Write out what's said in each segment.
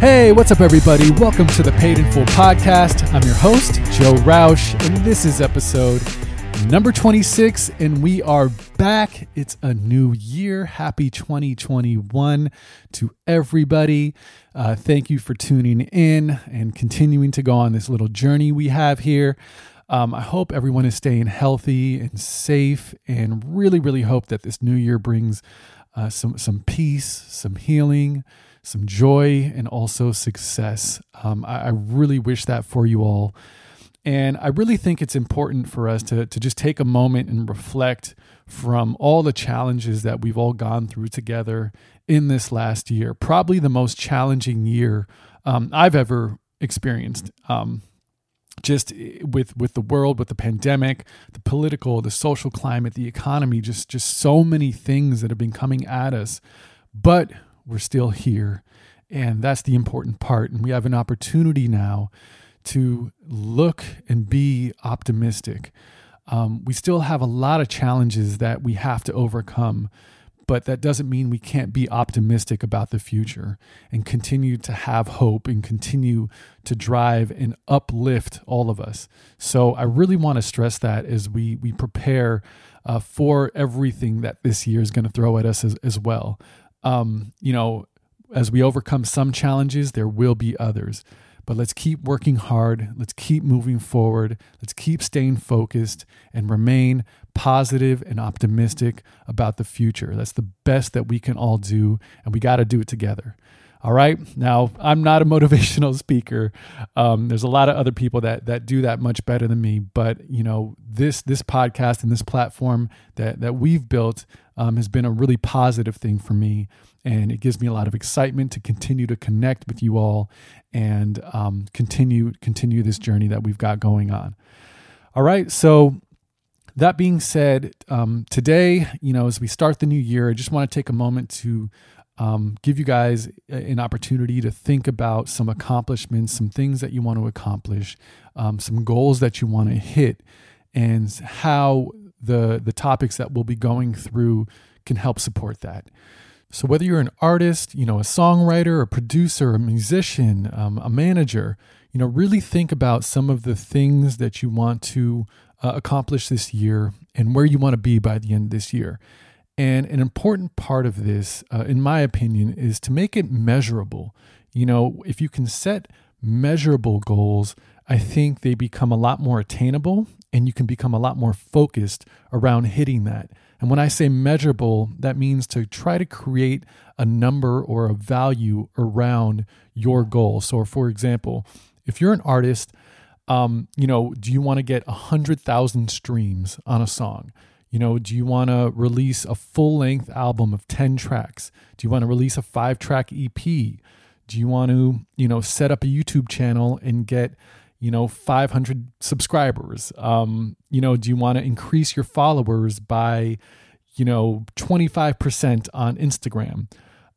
Hey, what's up, everybody? Welcome to the Paid in Full podcast. I'm your host, Joe Roush, and this is episode number 26, and we are back. It's a new year. Happy 2021 to everybody. Uh, thank you for tuning in and continuing to go on this little journey we have here. Um, I hope everyone is staying healthy and safe, and really, really hope that this new year brings uh, some some peace, some healing, some joy, and also success. Um, I, I really wish that for you all. And I really think it's important for us to, to just take a moment and reflect from all the challenges that we've all gone through together in this last year. Probably the most challenging year um, I've ever experienced. Um, just with with the world with the pandemic the political the social climate the economy just just so many things that have been coming at us but we're still here and that's the important part and we have an opportunity now to look and be optimistic. Um, we still have a lot of challenges that we have to overcome, but that doesn't mean we can't be optimistic about the future and continue to have hope and continue to drive and uplift all of us. So I really want to stress that as we we prepare uh, for everything that this year is going to throw at us as, as well. Um, you know, as we overcome some challenges, there will be others. But let's keep working hard. Let's keep moving forward. Let's keep staying focused and remain positive and optimistic about the future. That's the best that we can all do, and we got to do it together. All right. Now, I'm not a motivational speaker. Um, there's a lot of other people that that do that much better than me. But you know, this this podcast and this platform that that we've built um, has been a really positive thing for me and it gives me a lot of excitement to continue to connect with you all and um, continue continue this journey that we've got going on. All right, so that being said, um, today, you know, as we start the new year, I just want to take a moment to um, give you guys an opportunity to think about some accomplishments, some things that you want to accomplish, um, some goals that you want to hit, and how the the topics that we'll be going through can help support that. So whether you're an artist, you know, a songwriter, a producer, a musician, um, a manager, you know, really think about some of the things that you want to uh, accomplish this year and where you want to be by the end of this year. And an important part of this, uh, in my opinion, is to make it measurable. You know, if you can set measurable goals, I think they become a lot more attainable and you can become a lot more focused around hitting that. And when I say measurable, that means to try to create a number or a value around your goal. So, for example, if you're an artist, um, you know, do you want to get 100,000 streams on a song? You know, do you want to release a full length album of 10 tracks? Do you want to release a five track EP? Do you want to, you know, set up a YouTube channel and get you know 500 subscribers um you know do you want to increase your followers by you know 25% on instagram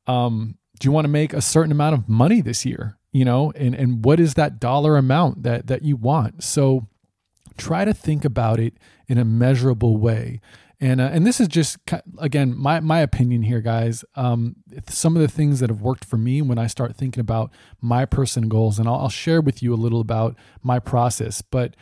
um do you want to make a certain amount of money this year you know and and what is that dollar amount that that you want so try to think about it in a measurable way and uh, and this is just again my my opinion here, guys. Um, some of the things that have worked for me when I start thinking about my personal goals, and I'll, I'll share with you a little about my process. But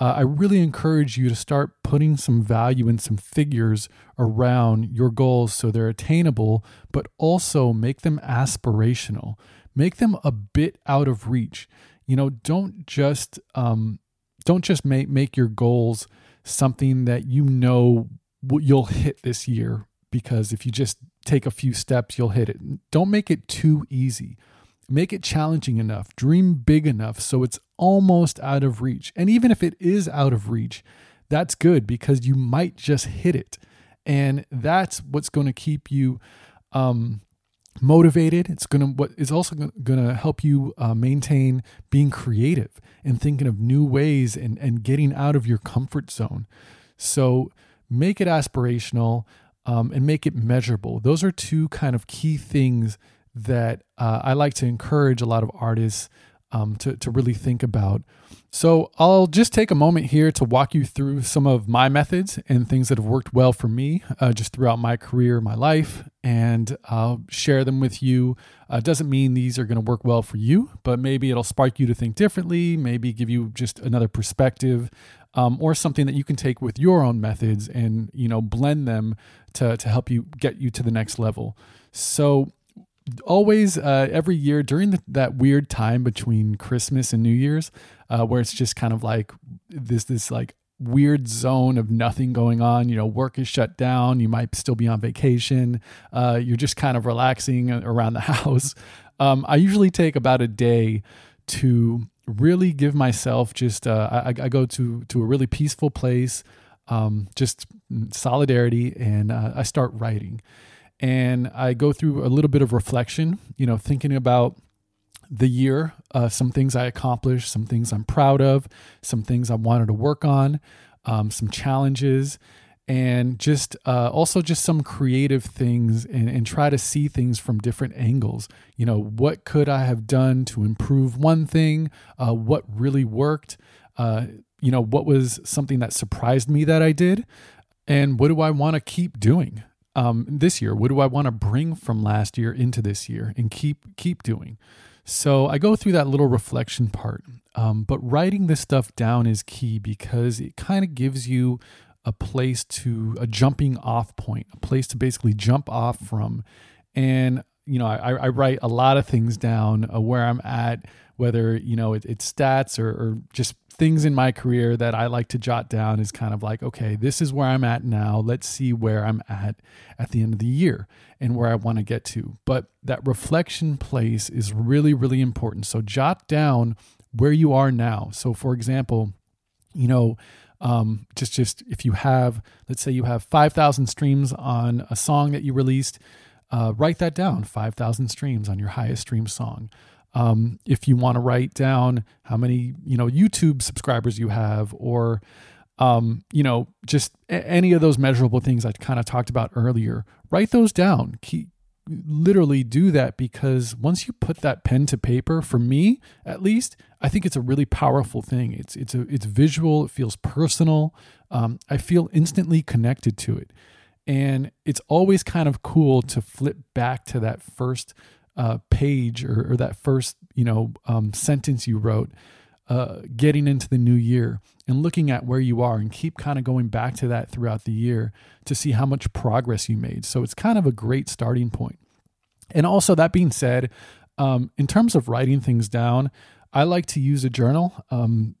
uh, I really encourage you to start putting some value and some figures around your goals so they're attainable, but also make them aspirational. Make them a bit out of reach. You know, don't just um, don't just make make your goals something that you know you'll hit this year because if you just take a few steps, you'll hit it. Don't make it too easy. Make it challenging enough. Dream big enough so it's almost out of reach. And even if it is out of reach, that's good because you might just hit it. And that's what's going to keep you um, motivated. It's to what is also to help you uh, maintain being creative and thinking of new ways and and getting out of your comfort zone. So make it aspirational um, and make it measurable. Those are two kind of key things that uh, I like to encourage a lot of artists um, to, to really think about. So I'll just take a moment here to walk you through some of my methods and things that have worked well for me uh, just throughout my career, my life, and I'll share them with you. Uh, doesn't mean these are going to work well for you, but maybe it'll spark you to think differently, maybe give you just another perspective. Um, or something that you can take with your own methods and you know blend them to, to help you get you to the next level so always uh, every year during the, that weird time between Christmas and New Year's, uh, where it's just kind of like this this like weird zone of nothing going on. You know, work is shut down. You might still be on vacation. Uh, you're just kind of relaxing around the house. Um, I usually take about a day to really give myself just. Uh, I, I, go to to a really peaceful place, um, just solidarity, and uh, I start writing and I go through a little bit of reflection, you know, thinking about the year, uh, some things I accomplished, some things I'm proud of, some things I wanted to work on, um, some challenges, and just uh, also just some creative things and, and try to see things from different angles. You know, what could I have done to improve one thing? Uh, what really worked? Uh, you know, what was something that surprised me that I did? And what do I want to keep doing? Um, this year? What do I want to bring from last year into this year and keep keep doing? So I go through that little reflection part. Um, but writing this stuff down is key because it kind of gives you a place to a jumping off point, a place to basically jump off from. And you know, I, I write a lot of things down uh, where I'm at, whether you know it, it's stats or, or just things in my career that I like to jot down is kind of like, okay, this is where I'm at now. Let's see where I'm at at the end of the year and where I want to get to. But that reflection place is really, really important. So jot down where you are now. So, for example, you know, um, just just if you have, let's say you have five thousand streams on a song that you released, uh, write that down. Five thousand streams on your highest stream song. Um, if you want to write down how many you know YouTube subscribers you have, or um, you know just a- any of those measurable things I kind of talked about earlier, write those down. Keep, literally do that because once you put that pen to paper, for me at least, I think it's a really powerful thing. It's it's a it's visual. It feels personal. Um, I feel instantly connected to it. And it's always kind of cool to flip back to that first uh, page or, or, that first you know um, sentence you wrote uh, getting into the new year and looking at where you are and keep kind of going back to that throughout the year to see how much progress you made. So it's kind of a great starting point. And also that being said um, in terms of writing things down i like to use a journal. Um,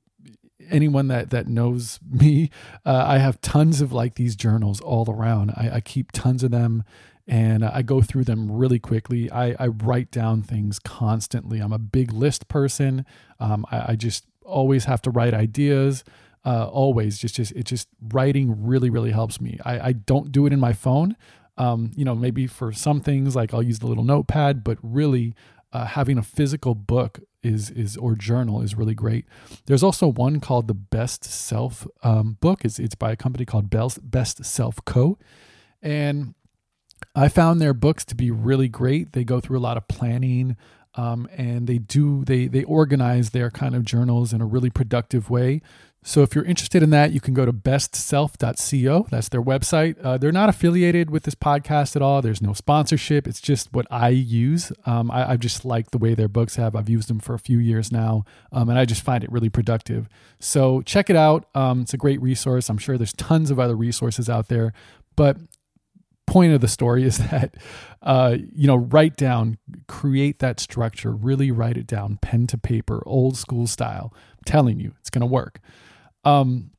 anyone that that knows me uh, i have tons of like these journals all around. I, I keep tons of them and I go through them really quickly. I, I write down things constantly. I'm a big list person. Um, I, I, just always have to write ideas. Uh, always, just just it just writing really really helps me. I, I don't do it in my phone. Um, you know, maybe for some things like I'll use the little notepad, but really uh, having a physical book is is or journal is really great. There's also one called the Best Self um, book. It's it's by a company called Best Self Co. And I found their books to be really great. They go through a lot of planning, um, and they do they they organize their kind of journals in a really productive way. So if you're interested in that, you can go to bestself.co. That's their website. Uh, they're not affiliated with this podcast at all. There's no sponsorship. It's just what I use. Um, I, I, just like the way their books have. I've used them for a few years now, um, and I just find it really productive. So check it out. Um, it's a great resource. I'm sure there's tons of other resources out there, but point of the story is that uh, you know write down create that structure really write it down pen to paper old school style I'm telling you it's going to work. Um,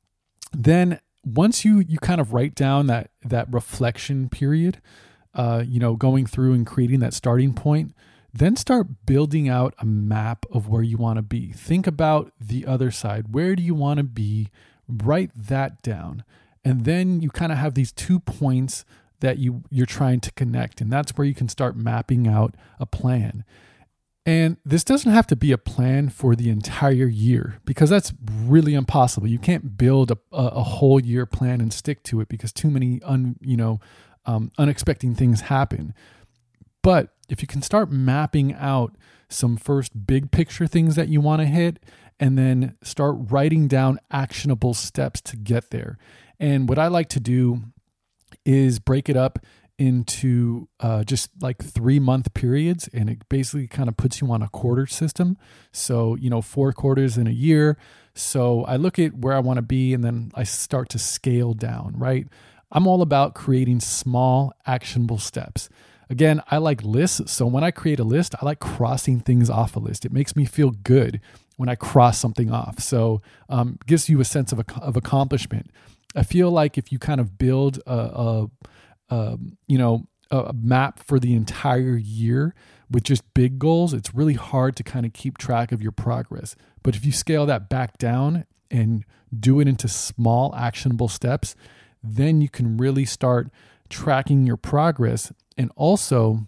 then once you you kind of write down that that reflection period uh, you know going through and creating that starting point then start building out a map of where you want to be. Think about the other side. Where do you want to be? Write that down. And then you kind of have these two points that you you're trying to connect and that's where you can start mapping out a plan. And this doesn't have to be a plan for the entire year because that's really impossible. You can't build a, a whole year plan and stick to it because too many un, you know um, unexpected things happen. But if you can start mapping out some first big picture things that you want to hit, and then start writing down actionable steps to get there. And what I like to do is break it up into uh, just like three month periods and it basically kind of puts you on a quarter system. So you know four quarters in a year. So i look at where i want to be and then i start to scale down right? I'm all about creating small actionable steps. Again i like lists so when i create a list i like crossing things off a list. It makes me feel good when i cross something off. So um, gives you a sense of, of accomplishment i feel like if you kind of build a, a um, you know, a map for the entire year with just big goals, it's really hard to kind of keep track of your progress. But if you scale that back down and do it into small actionable steps, then you can really start tracking your progress. And also,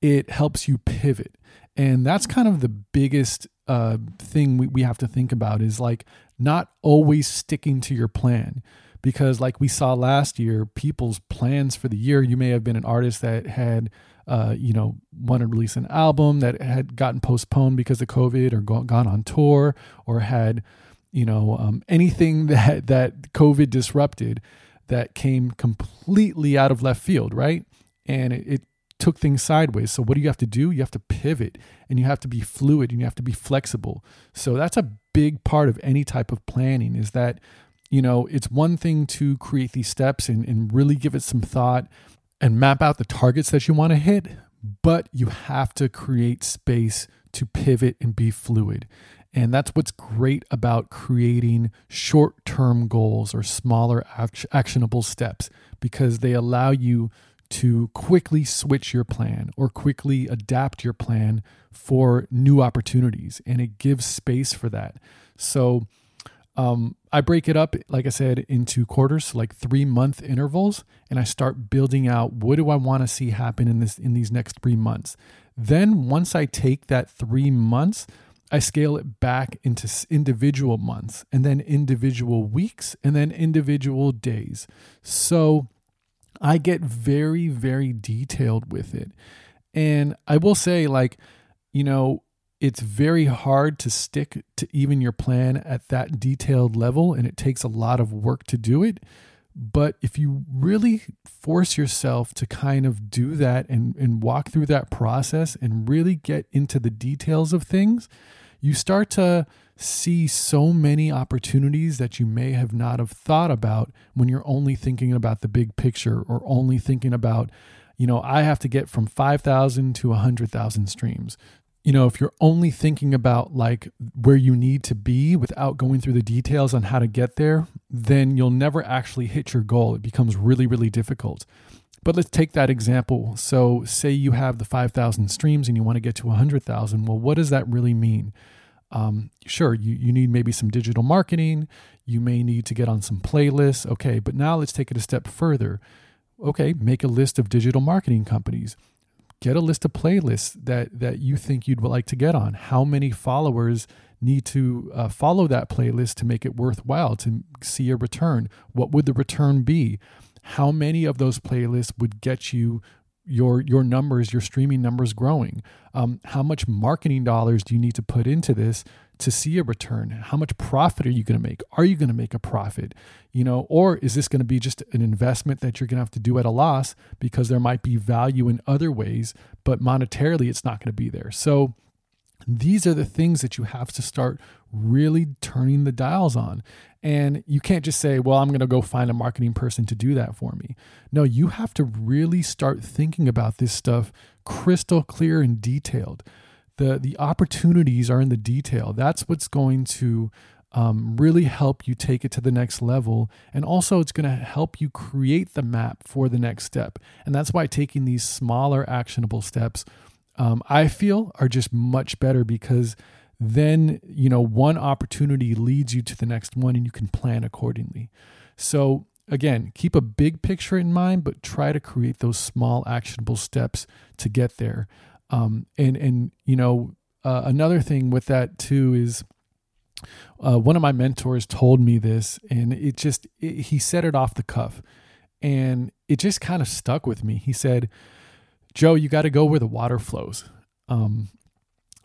it helps you pivot. And that's kind of the biggest uh, thing we, we have to think about is like not always sticking to your plan because like we saw last year people's plans for the year you may have been an artist that had uh, you know wanted to release an album that had gotten postponed because of covid or gone on tour or had you know um, anything that that covid disrupted that came completely out of left field right and it, it took things sideways. So what do you have to do? You have to pivot and you have to be fluid and you have to be flexible. So that's a big part of any type of planning is that you know, it's one thing to create these steps and, and really give it some thought and map out the targets that you want to hit, but you have to create space to pivot and be fluid. And that's what's great about creating short term goals or smaller actionable steps because they allow you to quickly switch your plan or quickly adapt your plan for new opportunities. And it gives space for that. So, um, I break it up, like I said, into quarters, like three month intervals, and I start building out what do I want to see happen in this in these next three months. Then once I take that three months, I scale it back into individual months, and then individual weeks, and then individual days. So I get very, very detailed with it. And I will say, like, you know, it's very hard to stick to even your plan at that detailed level and it takes a lot of work to do it but if you really force yourself to kind of do that and, and walk through that process and really get into the details of things you start to see so many opportunities that you may have not have thought about when you're only thinking about the big picture or only thinking about you know i have to get from 5000 to 100000 streams you know, if you're only thinking about like where you need to be without going through the details on how to get there, then you'll never actually hit your goal. It becomes really, really difficult. But let's take that example. So, say you have the 5,000 streams and you want to get to 100,000. Well, what does that really mean? Um, sure, you, you need maybe some digital marketing. You may need to get on some playlists. Okay, but now let's take it a step further. Okay, make a list of digital marketing companies get a list of playlists that that you think you'd like to get on how many followers need to uh, follow that playlist to make it worthwhile to see a return what would the return be how many of those playlists would get you your your numbers your streaming numbers growing. Um, how much marketing dollars do you need to put into this to see a return? How much profit are you going to make? Are you going to make a profit? You know or is this going to be just an investment that you're going to have to do at a loss because there might be value in other ways but monetarily it's not going to be there? So these are the things that you have to start really turning the dials on and you can't just say well i'm going to go find a marketing person to do that for me no you have to really start thinking about this stuff crystal clear and detailed the the opportunities are in the detail. That's what's going to um, really help you take it to the next level. And also, it's going to help you create the map for the next step. And that's why taking these smaller actionable steps, um, I feel, are just much better because then, you know, one opportunity leads you to the next one and you can plan accordingly. So, again, keep a big picture in mind, but try to create those small actionable steps to get there. Um, and and you know uh, another thing with that too is uh, one of my mentors told me this, and it just it, he said it off the cuff, and it just kind of stuck with me. He said, Joe, you got to go where the water flows. Um,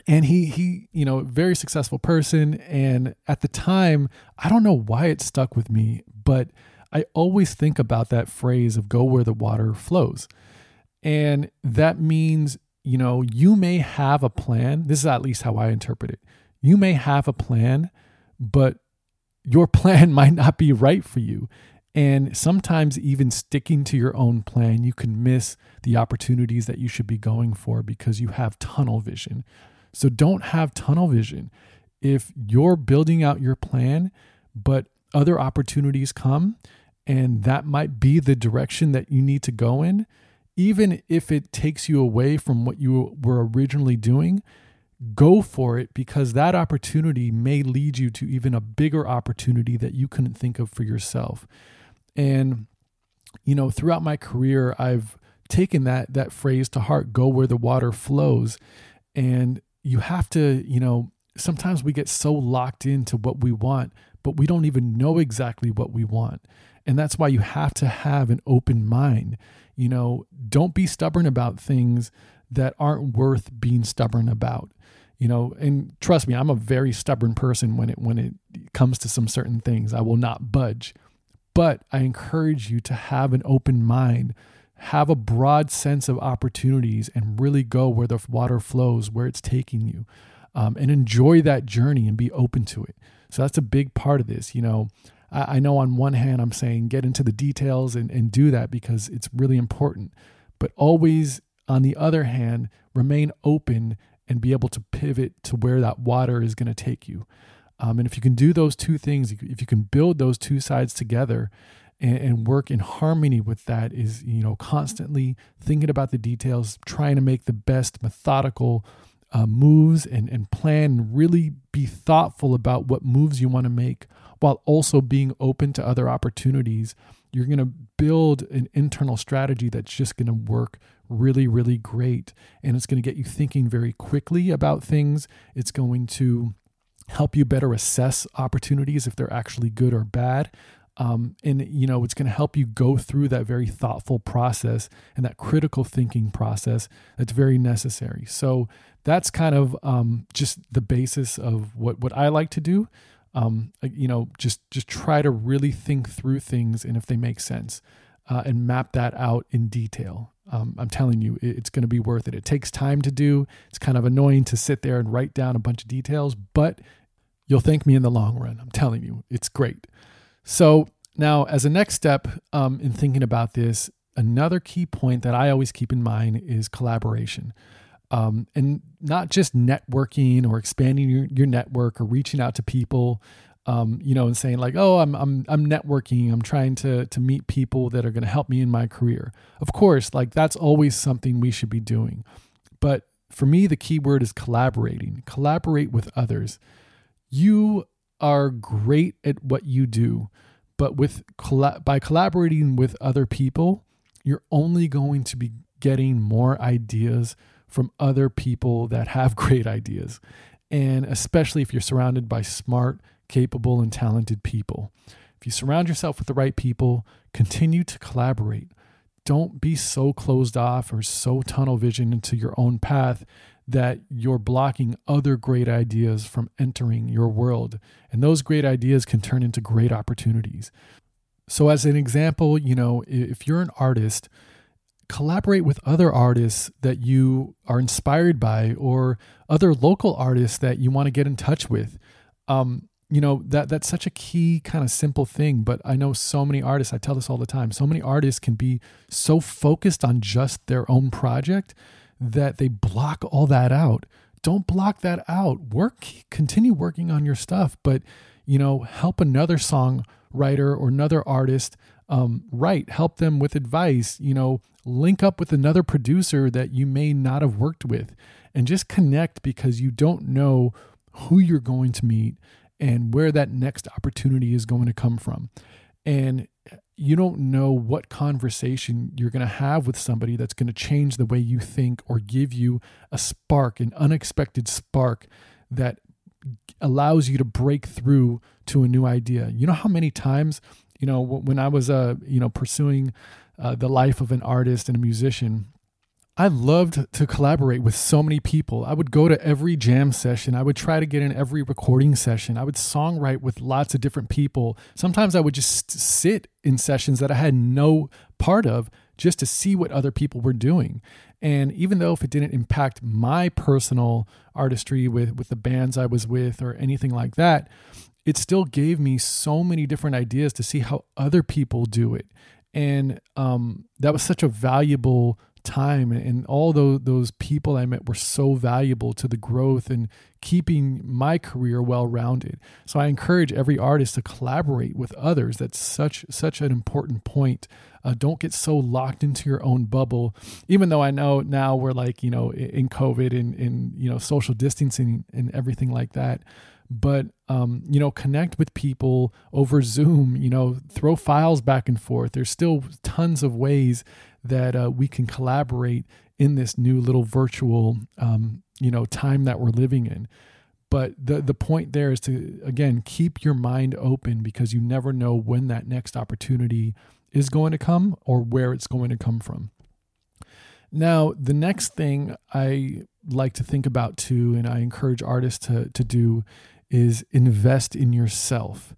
and he he you know very successful person. And at the time i don't know why it stuck with me but i always think about that phrase of go where the water flows. And that means you know you may have a plan. This is at least how i interpret it. You may have a plan but your plan might not be right for you and sometimes, even sticking to your own plan, you can miss the opportunities that you should be going for because you have tunnel vision. So don't have tunnel vision. If you're building out your plan, but other opportunities come, and that might be the direction that you need to go in, even if it takes you away from what you were originally doing, go for it because that opportunity may lead you to even a bigger opportunity that you couldn't think of for yourself. And you know, throughout my career, I've taken that that phrase to heart, go where the water flows. And you have to, you know, sometimes we get so locked into what we want, but we don't even know exactly what we want. And that's why you have to have an open mind. You know, don't be stubborn about things that aren't worth being stubborn about. You know, and trust me, I'm a very stubborn person when it when it comes to some certain things. I will not budge. But I encourage you to have an open mind, have a broad sense of opportunities, and really go where the water flows, where it's taking you, um, and enjoy that journey and be open to it. So that's a big part of this. You know, I, I know on one hand, I'm saying get into the details and, and do that because it's really important. But always, on the other hand, remain open and be able to pivot to where that water is going to take you. Um, and if you can do those two things, if you can build those two sides together and, and, work in harmony with that, is you know constantly thinking about the details, trying to make the best methodical uh, moves and and plan, and really be thoughtful about what moves you want to make, while also being open to other opportunities. You're going to build an internal strategy that's just going to work really, really great. And it's going to get you thinking very quickly about things. It's going to help you better assess opportunities if they're actually good or bad. Um, and you know it's going to help you go through that very thoughtful process and that critical thinking process that's very necessary. So that's kind of um, just the basis of what what i like to do. Um, you know just just try to really think through things and if they make sense uh, and map that out in detail um, i'm telling you it's going to be worth it it takes time to do it's kind of annoying to sit there and write down a bunch of details but You'll thank me in the long run. I'm telling you, it's great. So, now as a next step um, in thinking about this, another key point that I always keep in mind is collaboration. Um, and not just networking or expanding your, your network or reaching out to people, um, you know, and saying like, "Oh, I'm I'm I'm networking. I'm trying to to meet people that are going to help me in my career." Of course, like that's always something we should be doing. But for me, the key word is collaborating. Collaborate with others you are great at what you do, but with by collaborating with other people, you're only going to be getting more ideas from other people that have great ideas. And especially if you're surrounded by smart, capable, and talented people. If you surround yourself with the right people, continue to collaborate. Don't be so closed off or so tunnel vision into your own path that you're blocking other great ideas from entering your world. And those great ideas can turn into great opportunities. So, as an example, you know, if you're an artist, collaborate with other artists that you are inspired by or other local artists that you want to get in touch with. Um, you know that that's such a key kind of simple thing but i know so many artists i tell this all the time so many artists can be so focused on just their own project that they block all that out. Don't block that out. Work, continue working on your stuff, but you know, help another songwriter or another artist um, write. Help them with advice. You know, link up with another producer that you may not have worked with, and just connect because you don't know who you're going to meet and where that next opportunity is going to come from. And you don't know what conversation you're going to have with somebody that's going to change the way you think or give you a spark, an unexpected spark that allows you to break through to a new idea. You know how many times, you know, when I was uh, you know, pursuing uh, the life of an artist and a musician, I loved to collaborate with so many people. I would go to every jam session. I would try to get in every recording session. I would songwrite with lots of different people. Sometimes I would just sit in sessions that I had no part of just to see what other people were doing. And even though if it didn't impact my personal artistry with with the bands I was with or anything like that, it still gave me so many different ideas to see how other people do it. And um, that was such a valuable time and all those those people I met were so valuable to the growth and keeping my career well rounded. So I encourage every artist to collaborate with others. That's such such an important point. Uh, don't get so locked into your own bubble. Even though I know now we're like you know in COVID and in you know social distancing and everything like that but um, you know connect with people over zoom you know throw files back and forth there's still tons of ways that uh, we can collaborate in this new little virtual um, you know time that we're living in. But the the point there is to again keep your mind open because you never know when that next opportunity is going to come or where it's going to come from. Now the next thing i like to think about too and i encourage artists to to do is invest in yourself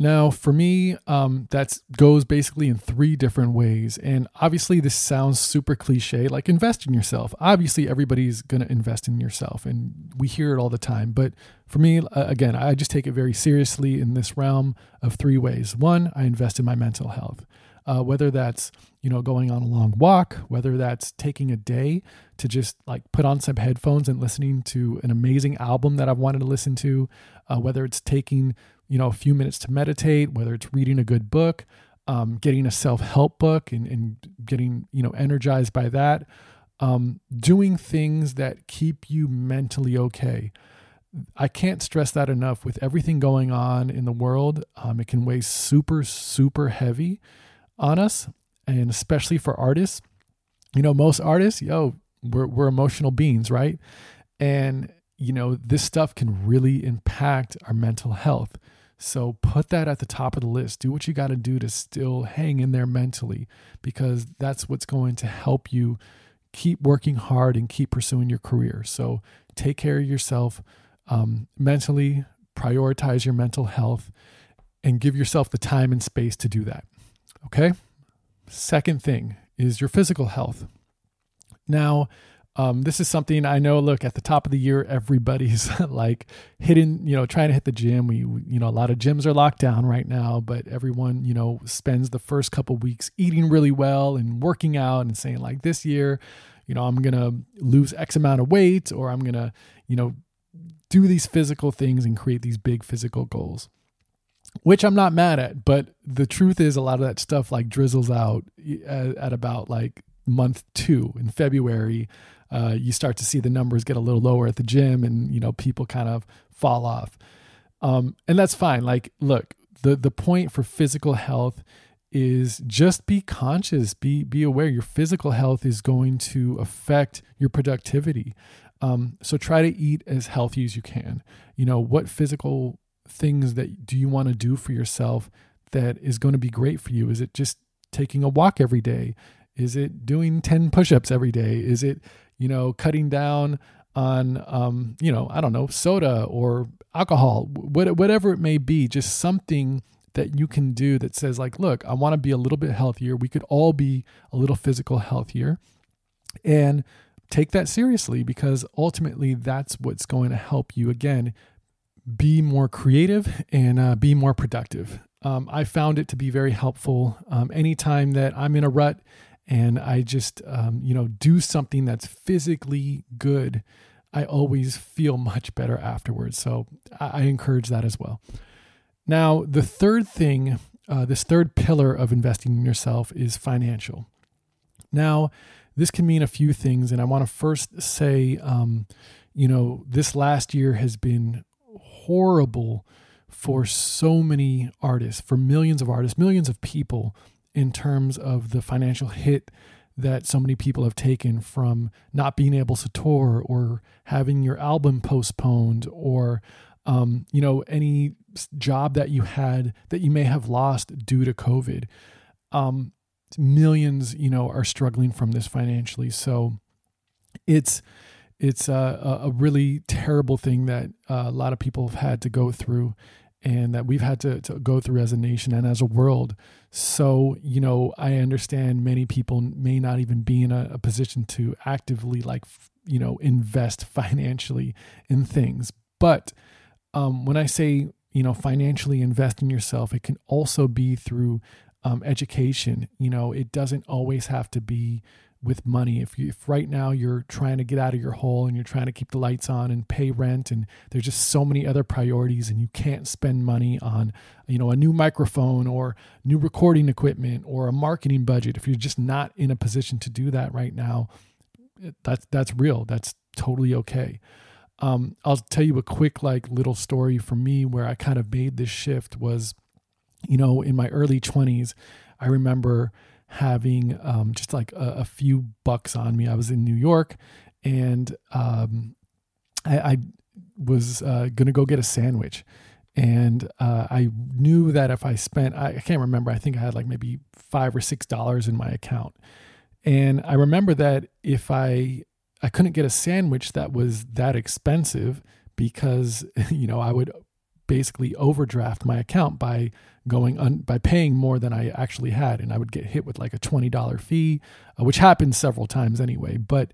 now, for me, um, that goes basically in three different ways. And obviously, this sounds super cliche like invest in yourself. Obviously, everybody's going to invest in yourself, and we hear it all the time. But for me, again, I just take it very seriously in this realm of three ways. One, I invest in my mental health. Uh, whether that's you know going on a long walk whether that's taking a day to just like put on some headphones and listening to an amazing album that i've wanted to listen to uh, whether it's taking you know a few minutes to meditate whether it's reading a good book um, getting a self-help book and, and, getting you know energized by that um, doing things that keep you mentally okay. I can't stress that enough. With everything going on in the world um, it can weigh super super heavy on us and especially for artists. You know most artists yo we're, we're emotional beings right? And you know this stuff can really impact our mental health so put that at the top of the list. Do what you got to do to still hang in there mentally because that's what's going to help you keep working hard and keep pursuing your career. So take care of yourself um, mentally, prioritize your mental health, and give yourself the time and space to do that. Okay. Second thing is your physical health. Now, um, this is something I know. Look, at the top of the year, everybody's like hitting, you know, trying to hit the gym. We, you know, a lot of gyms are locked down right now, but everyone, you know, spends the first couple weeks eating really well and working out and saying like, this year, you know, I'm gonna lose X amount of weight, or I'm gonna, you know, do these physical things and create these big physical goals which I'm not mad at. But the truth is, a lot of that stuff like drizzles out at, at about like month two in February uh, you start to see the numbers get a little lower at the gym and you know people kind of fall off. Um, and that's fine. Like look the the point for physical health is just be conscious be be aware your physical health is going to affect your productivity. Um, so try to eat as healthy as you can. You know what physical things that do you want to do for yourself that is going to be great for you? Is it just taking a walk every day? Is it doing 10 push-ups every day? Is it you know, cutting down on, um, you know, I don't know, soda or alcohol, whatever it may be, just something that you can do that says, like, look, I want to be a little bit healthier. We could all be a little physical healthier. And take that seriously because ultimately that's what's going to help you again be more creative and uh, be more productive. Um, I found it to be very helpful. Um, anytime that I'm in a rut and I just, um, you know, do something that's physically good, I always feel much better afterwards. So I, I encourage that as well. Now, the third thing, uh, this third pillar of investing in yourself is financial. Now, this can mean a few things, and I want to first say, um, you know, this last year has been horrible for so many artists, for millions of artists, millions of people in terms of the financial hit that so many people have taken from not being able to tour or having your album postponed or um, you know any job that you had that you may have lost due to covid um, millions, you know, are struggling from this financially. So it's it's a, a really terrible thing that uh, a lot of people have had to go through and that we've had to, to go through as a nation and as a world. So, you know, I understand many people may not even be in a, a position to actively, like, you know, invest financially in things. But um, when I say, you know, financially invest in yourself, it can also be through um, education. You know, it doesn't always have to be with money. If you, if right now you're trying to get out of your hole and you're trying to keep the lights on and pay rent and there's just so many other priorities and you can't spend money on, you know, a new microphone or new recording equipment or a marketing budget. If you're just not in a position to do that right now, that's that's real. That's totally okay. Um, I'll tell you a quick like little story for me where I kind of made this shift was, you know, in my early 20s, I remember having um, just like a, a, few bucks on me. I was in New York and um, I, I, was uh, going to go get a sandwich. And uh, I knew that if I spent, I, I can't remember, I think I had like maybe five or six dollars in my account. And I remember that if I I couldn't get a sandwich that was that expensive because you know I would basically overdraft my account by going un, by paying more than I actually had, and I would get hit with like a twenty dollar fee, uh, which happened several times anyway. But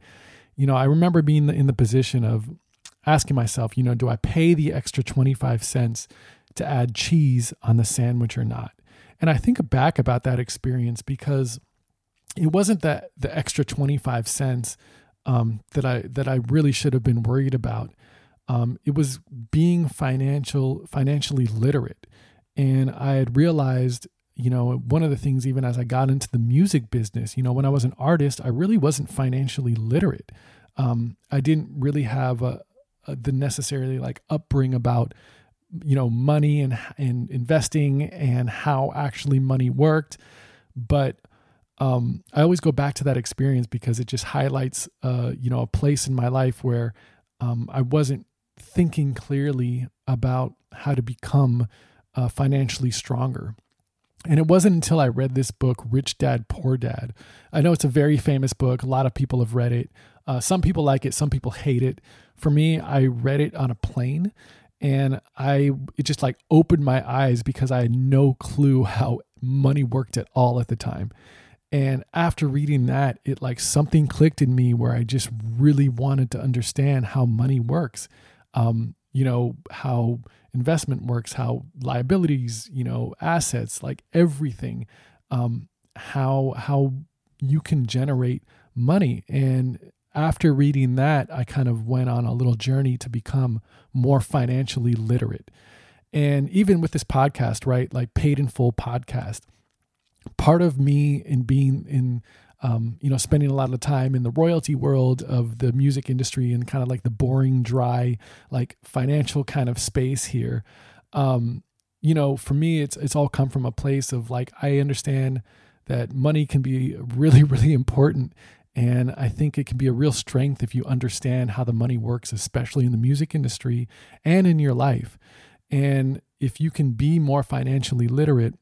you know, I remember being in the position of asking myself, you know, do I pay the extra twenty five cents to add cheese on the sandwich or not? And I think back about that experience because it wasn't that the extra twenty five cents um, that I that I really should have been worried about. Um, it was being financial financially literate and I had realized, you know, one of the things, even as I got into the music business, you know, when I was an artist, I really wasn't financially literate. Um, I didn't really have a, a, the necessarily like upbringing about, you know, money and, and investing and how actually money worked. But um, I always go back to that experience because it just highlights, uh, you know, a place in my life where um, I wasn't thinking clearly about how to become uh, financially stronger. And it wasn't until I read this book, Rich Dad Poor Dad. I know it's a very famous book. A lot of people have read it. Uh, some people like it, some people hate it. For me, I read it on a plane and I it just like opened my eyes because I had no clue how money worked at all at the time. And after reading that, it like something clicked in me where I just really wanted to understand how money works. Um, you know, how investment works, how liabilities, you know, assets, like everything, um, how how you can generate money. And after reading that, I kind of went on a little journey to become more financially literate. And even with this podcast, right, like paid in full podcast, part of me in being in um, you know, spending a lot of time in the royalty world of the music industry and kind of like the boring, dry, like financial kind of space here. Um, you know, for me, it's it's all come from a place of like I understand that money can be really, really important. And I think it can be a real strength if you understand how the money works, especially in the music industry and in your life. And if you can be more financially literate,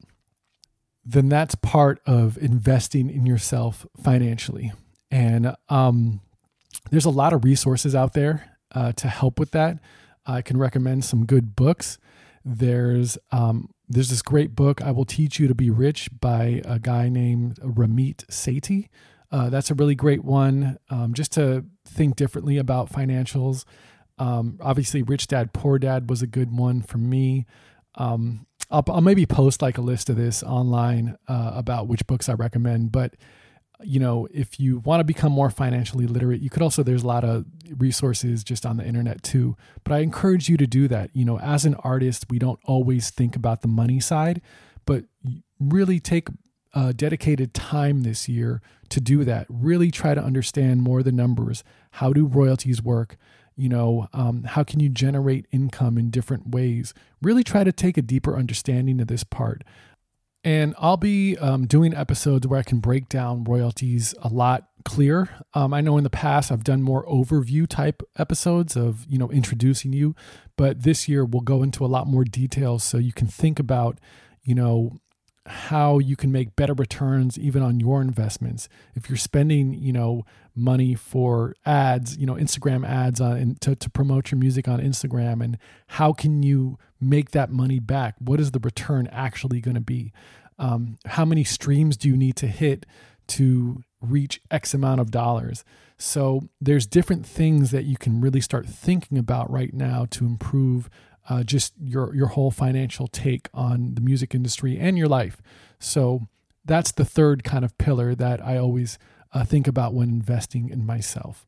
then that's part of investing in yourself financially. And um, there's a lot of resources out there uh, to help with that. I can recommend some good books. There's um, there's this great book, I Will Teach You to Be Rich by a guy named Ramit Sethi. Uh, that's a really great one um, just to think differently about financials. Um, obviously, Rich Dad Poor Dad was a good one for me. Um, I'll, I'll maybe post like a list of this online uh, about which books I recommend. But you know, if you want to become more financially literate, you could also there's a lot of resources just on the internet too. But I encourage you to do that. You know, as an artist, we don't always think about the money side, but really take uh, dedicated time this year to do that. Really try to understand more the numbers. How do royalties work? You know um, how can you generate income in different ways? Really try to take a deeper understanding of this part. And i'll be um, doing episodes where i can break down royalties a lot clearer um, i know in the past i've done more overview type episodes of you know introducing you but this year we'll go into a lot more details so you can think about you know how you can make better returns even on your investments. If you're spending, you know, money for ads, you know, Instagram ads on to, to promote your music on Instagram and how can you make that money back? What is the return actually going to be? Um, how many streams do you need to hit to reach X amount of dollars? So there's different things that you can really start thinking about right now to improve uh, just your your whole financial take on the music industry and your life. So that's the third kind of pillar that I always uh, think about when investing in myself.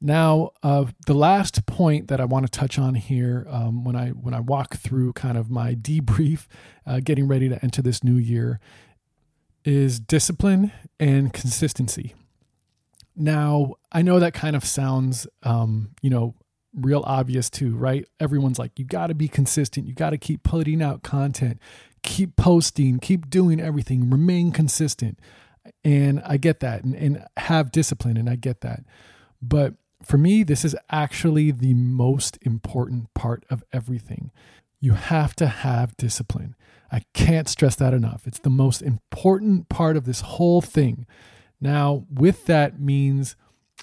Now, uh, the last point that I want to touch on here, um, when I when I walk through kind of my debrief, uh, getting ready to enter this new year, is discipline and consistency. Now, I know that kind of sounds, um, you know, real obvious too, right? Everyone's like, you got to be consistent. You got to keep putting out content, keep posting, keep doing everything, remain consistent. And I get that and, and have discipline, and I get that. But for me, this is actually the most important part of everything. You have to have discipline. I can't stress that enough. It's the most important part of this whole thing. Now, with that means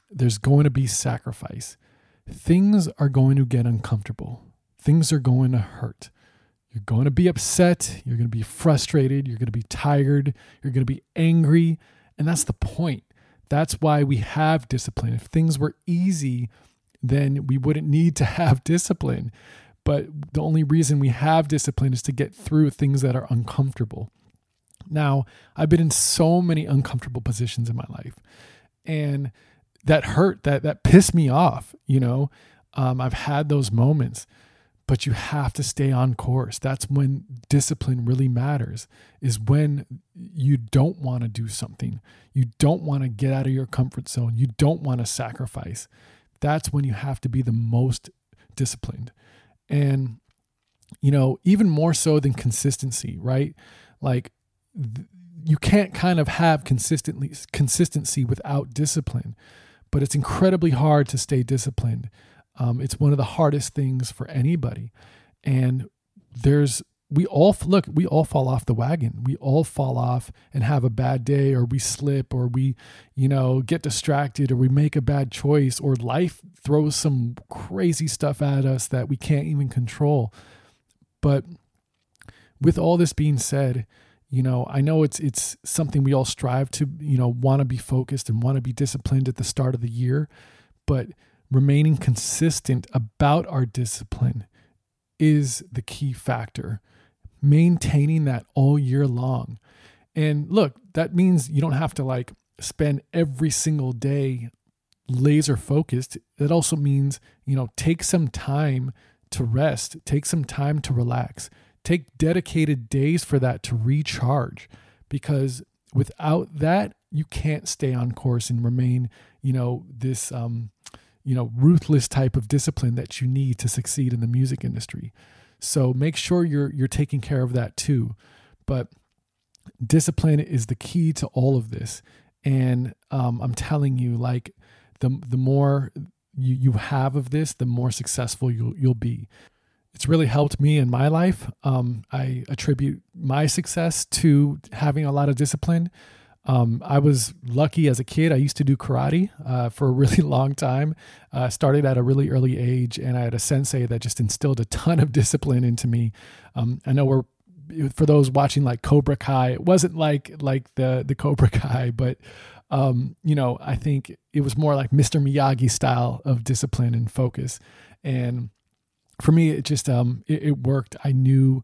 there's going to be sacrifice. Things are going to get uncomfortable. Things are going to hurt. You're going to be upset. You're going to be frustrated. You're going to be tired. You're going to be angry. And that's the point. That's why we have discipline. If things were easy, then we wouldn't need to have discipline. But the only reason we have discipline is to get through things that are uncomfortable. Now, I've been in so many uncomfortable positions in my life, and that hurt, that that pissed me off. You know, um, I've had those moments, but you have to stay on course. That's when discipline really matters. Is when you don't want to do something, you don't want to get out of your comfort zone, you don't want to sacrifice. That's when you have to be the most disciplined, and you know, even more so than consistency, right? Like you can't kind of have consistently consistency without discipline but it's incredibly hard to stay disciplined. Um, it's one of the hardest things for anybody. And there's we all look we all fall off the wagon. We all fall off and have a bad day or we slip or we you know get distracted or we make a bad choice or life throws some crazy stuff at us that we can't even control. But with all this being said you know i know it's it's something we all strive to you know want to be focused and want to be disciplined at the start of the year but remaining consistent about our discipline is the key factor. Maintaining that all year long. And look that means you don't have to like spend every single day laser focused. It also means you know take some time to rest take some time to relax Take dedicated days for that to recharge because without that, you can't stay on course and remain, you know, this, um, you know, ruthless type of discipline that you need to succeed in the music industry. So make sure you're you're taking care of that too. But discipline is the key to all of this. And um, I'm telling you, like the the more you, you have of this, the more successful you'll you'll be it's really helped me in my life. Um, I attribute my success to having a lot of discipline. Um, I was lucky as a kid. I used to do karate uh, for a really long time. Uh, started at a really early age, and I had a sensei that just instilled a ton of discipline into me. Um, I know we're for those watching like Cobra Kai. It wasn't like like the the Cobra Kai, but um, you know, I think it was more like Mr. Miyagi style of discipline and focus. And for me, it just um, it, it worked. I knew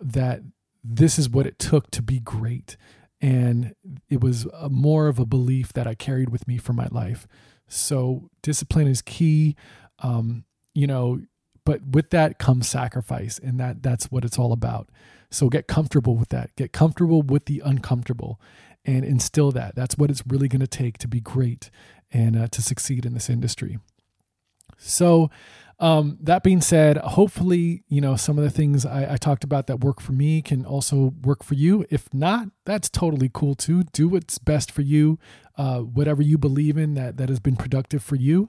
that this is what it took to be great, and it was more of a belief that I carried with me for my life. So discipline is key. Um, you know, but with that comes sacrifice, and that that's what it's all about. So get comfortable with that. Get comfortable with the uncomfortable, and instill that. That's what it's really going to take to be great and uh, to succeed in this industry. So um, that being said, hopefully, you know, some of the things I, I, talked about that work for me can also work for you. If not, that's totally cool too. Do what's best for you, uh, whatever you believe in that that has been productive for you.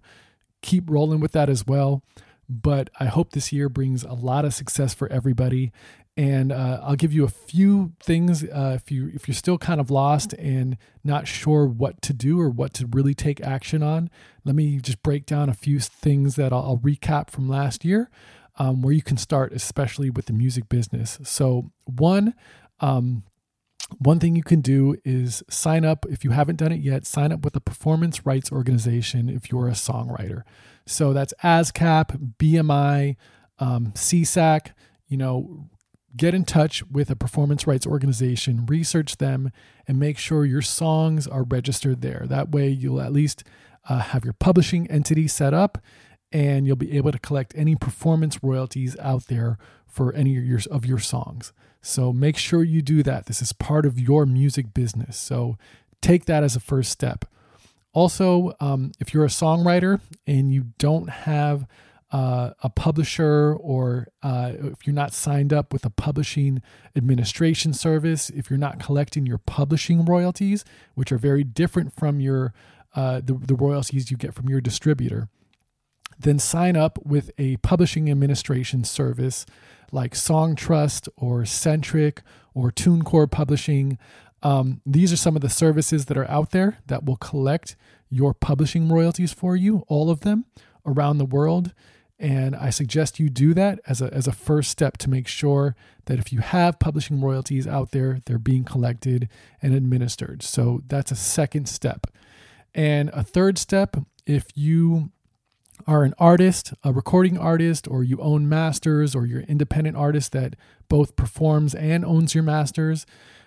Keep rolling with that as well. But I hope this year brings a lot of success for everybody. And uh, I'll give you a few things uh, if you if you're still kind of lost and not sure what to do or what to really take action on. Let me just break down a few things that I'll, I'll recap from last year, um, where you can start, especially with the music business. So one. Um, one thing you can do is sign up if you haven't done it yet sign up with a performance rights organization if you're a songwriter so that's ascap bmi um, SESAC you know get in touch with a performance rights organization, research them, and make sure your songs are registered there. That way, you'll at least uh, have your publishing entity set up and you'll be able to collect any performance royalties out there for any of your, of your songs. So make sure you do that. This is part of your music business. So take that as a first step. Also, um, if you're a songwriter and you don't have uh, a publisher or uh, if you're not signed up with a publishing administration service, if you're not collecting your publishing royalties, which are very different from your uh, the, the royalties you get from your distributor, then sign up with a publishing administration service like Songtrust or Sentric or TuneCore Publishing. Um, these are some of the services that are out there that will collect your publishing royalties for you, all of them around the world. And I suggest you do that as a, as a first step to make sure that if you have publishing royalties out there, they're being collected and administered. So that's a second step. And a third step, if you are an artist, a recording artist, or you own masters, or you're an independent artist that both performs and owns your masters,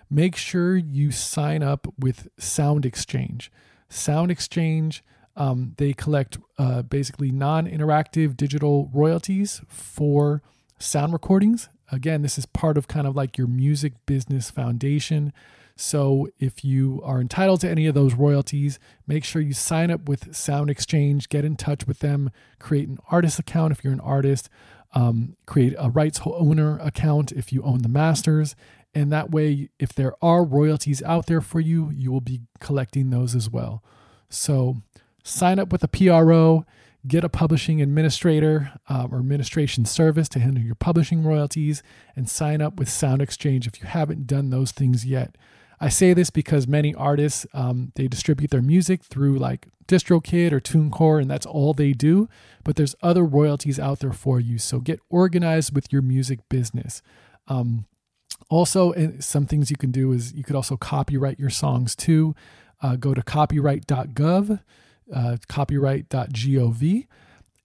make sure you sign up with Sound Exchange. Sound Exchange um, they collect uh, basically non interactive digital royalties for sound recordings. Again, this is part of kind of like your music business foundation. So if you are entitled to any of those royalties, make sure you sign up with Sound Exchange, get in touch with them, create an artist account if you're an artist, um, create a rights owner account if you own the masters. And that way, if there are royalties out there for you, you will be collecting those as well. So sign up with a PRO, get a publishing administrator um, or administration service to handle your publishing royalties, and sign up with Sound Exchange if you haven't done those things yet. I say this because many artists um, they distribute their music through like DistroKid or TuneCore, and that's all they do. But there's other royalties out there for you, so get organized with your music business. Um, also, some things you can do is you could also copyright your songs too. Uh, go to copyright.gov uh, copyright.gov.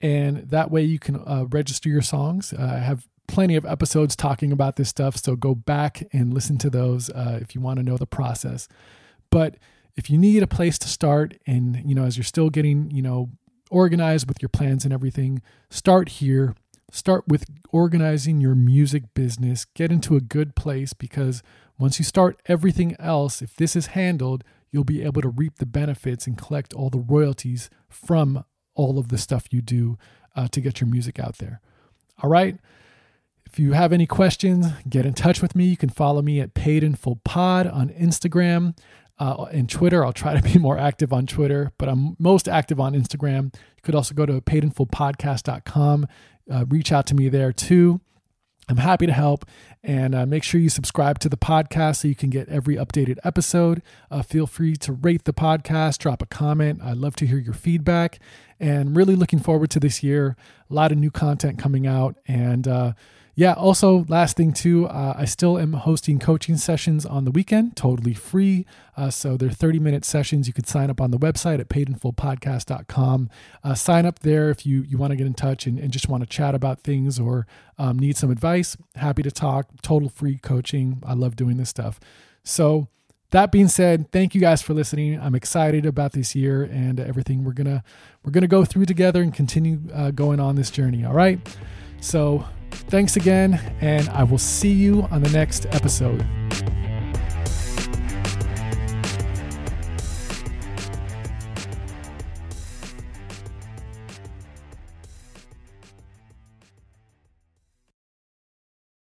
And that way you can uh, register your songs. Uh, I have plenty of episodes talking about this stuff. So go back and listen to those uh, if you want to know the process. But if you need a place to start and, you know, as you're still getting, you know, organized with your plans and everything, start here. Start with organizing your music business. Get into a good place because once you start everything else, if this is handled, you'll be able to reap the benefits and collect all the royalties from all of the stuff you do uh, to get your music out there. All right. If you have any questions, get in touch with me. You can follow me at Paid in Full Pod on Instagram uh, and Twitter. I'll try to be more active on Twitter, but I'm most active on Instagram. You could also go to paidinfullpodcast.com, uh, reach out to me there too. I'm happy to help and uh, make sure you subscribe to the podcast so you can get every updated episode. Uh, feel free to rate the podcast, drop a comment. I'd love to hear your feedback and really looking forward to this year. A lot of new content coming out and uh, yeah, also, last thing too, uh, I still am hosting coaching sessions on the weekend, totally free. Uh, so they're 30 minute sessions. You could sign up on the website at paidinfullpodcast.com. Uh, sign up there if you, you want to get in touch and, and just want to chat about things or um, need some advice. Happy to talk, total free coaching. I love doing this stuff. So, that being said, thank you guys for listening. I'm excited about this year and everything we're gonna we're gonna go through together and continue uh, going on this journey. All right. So Thanks again, and I will see you on the next episode.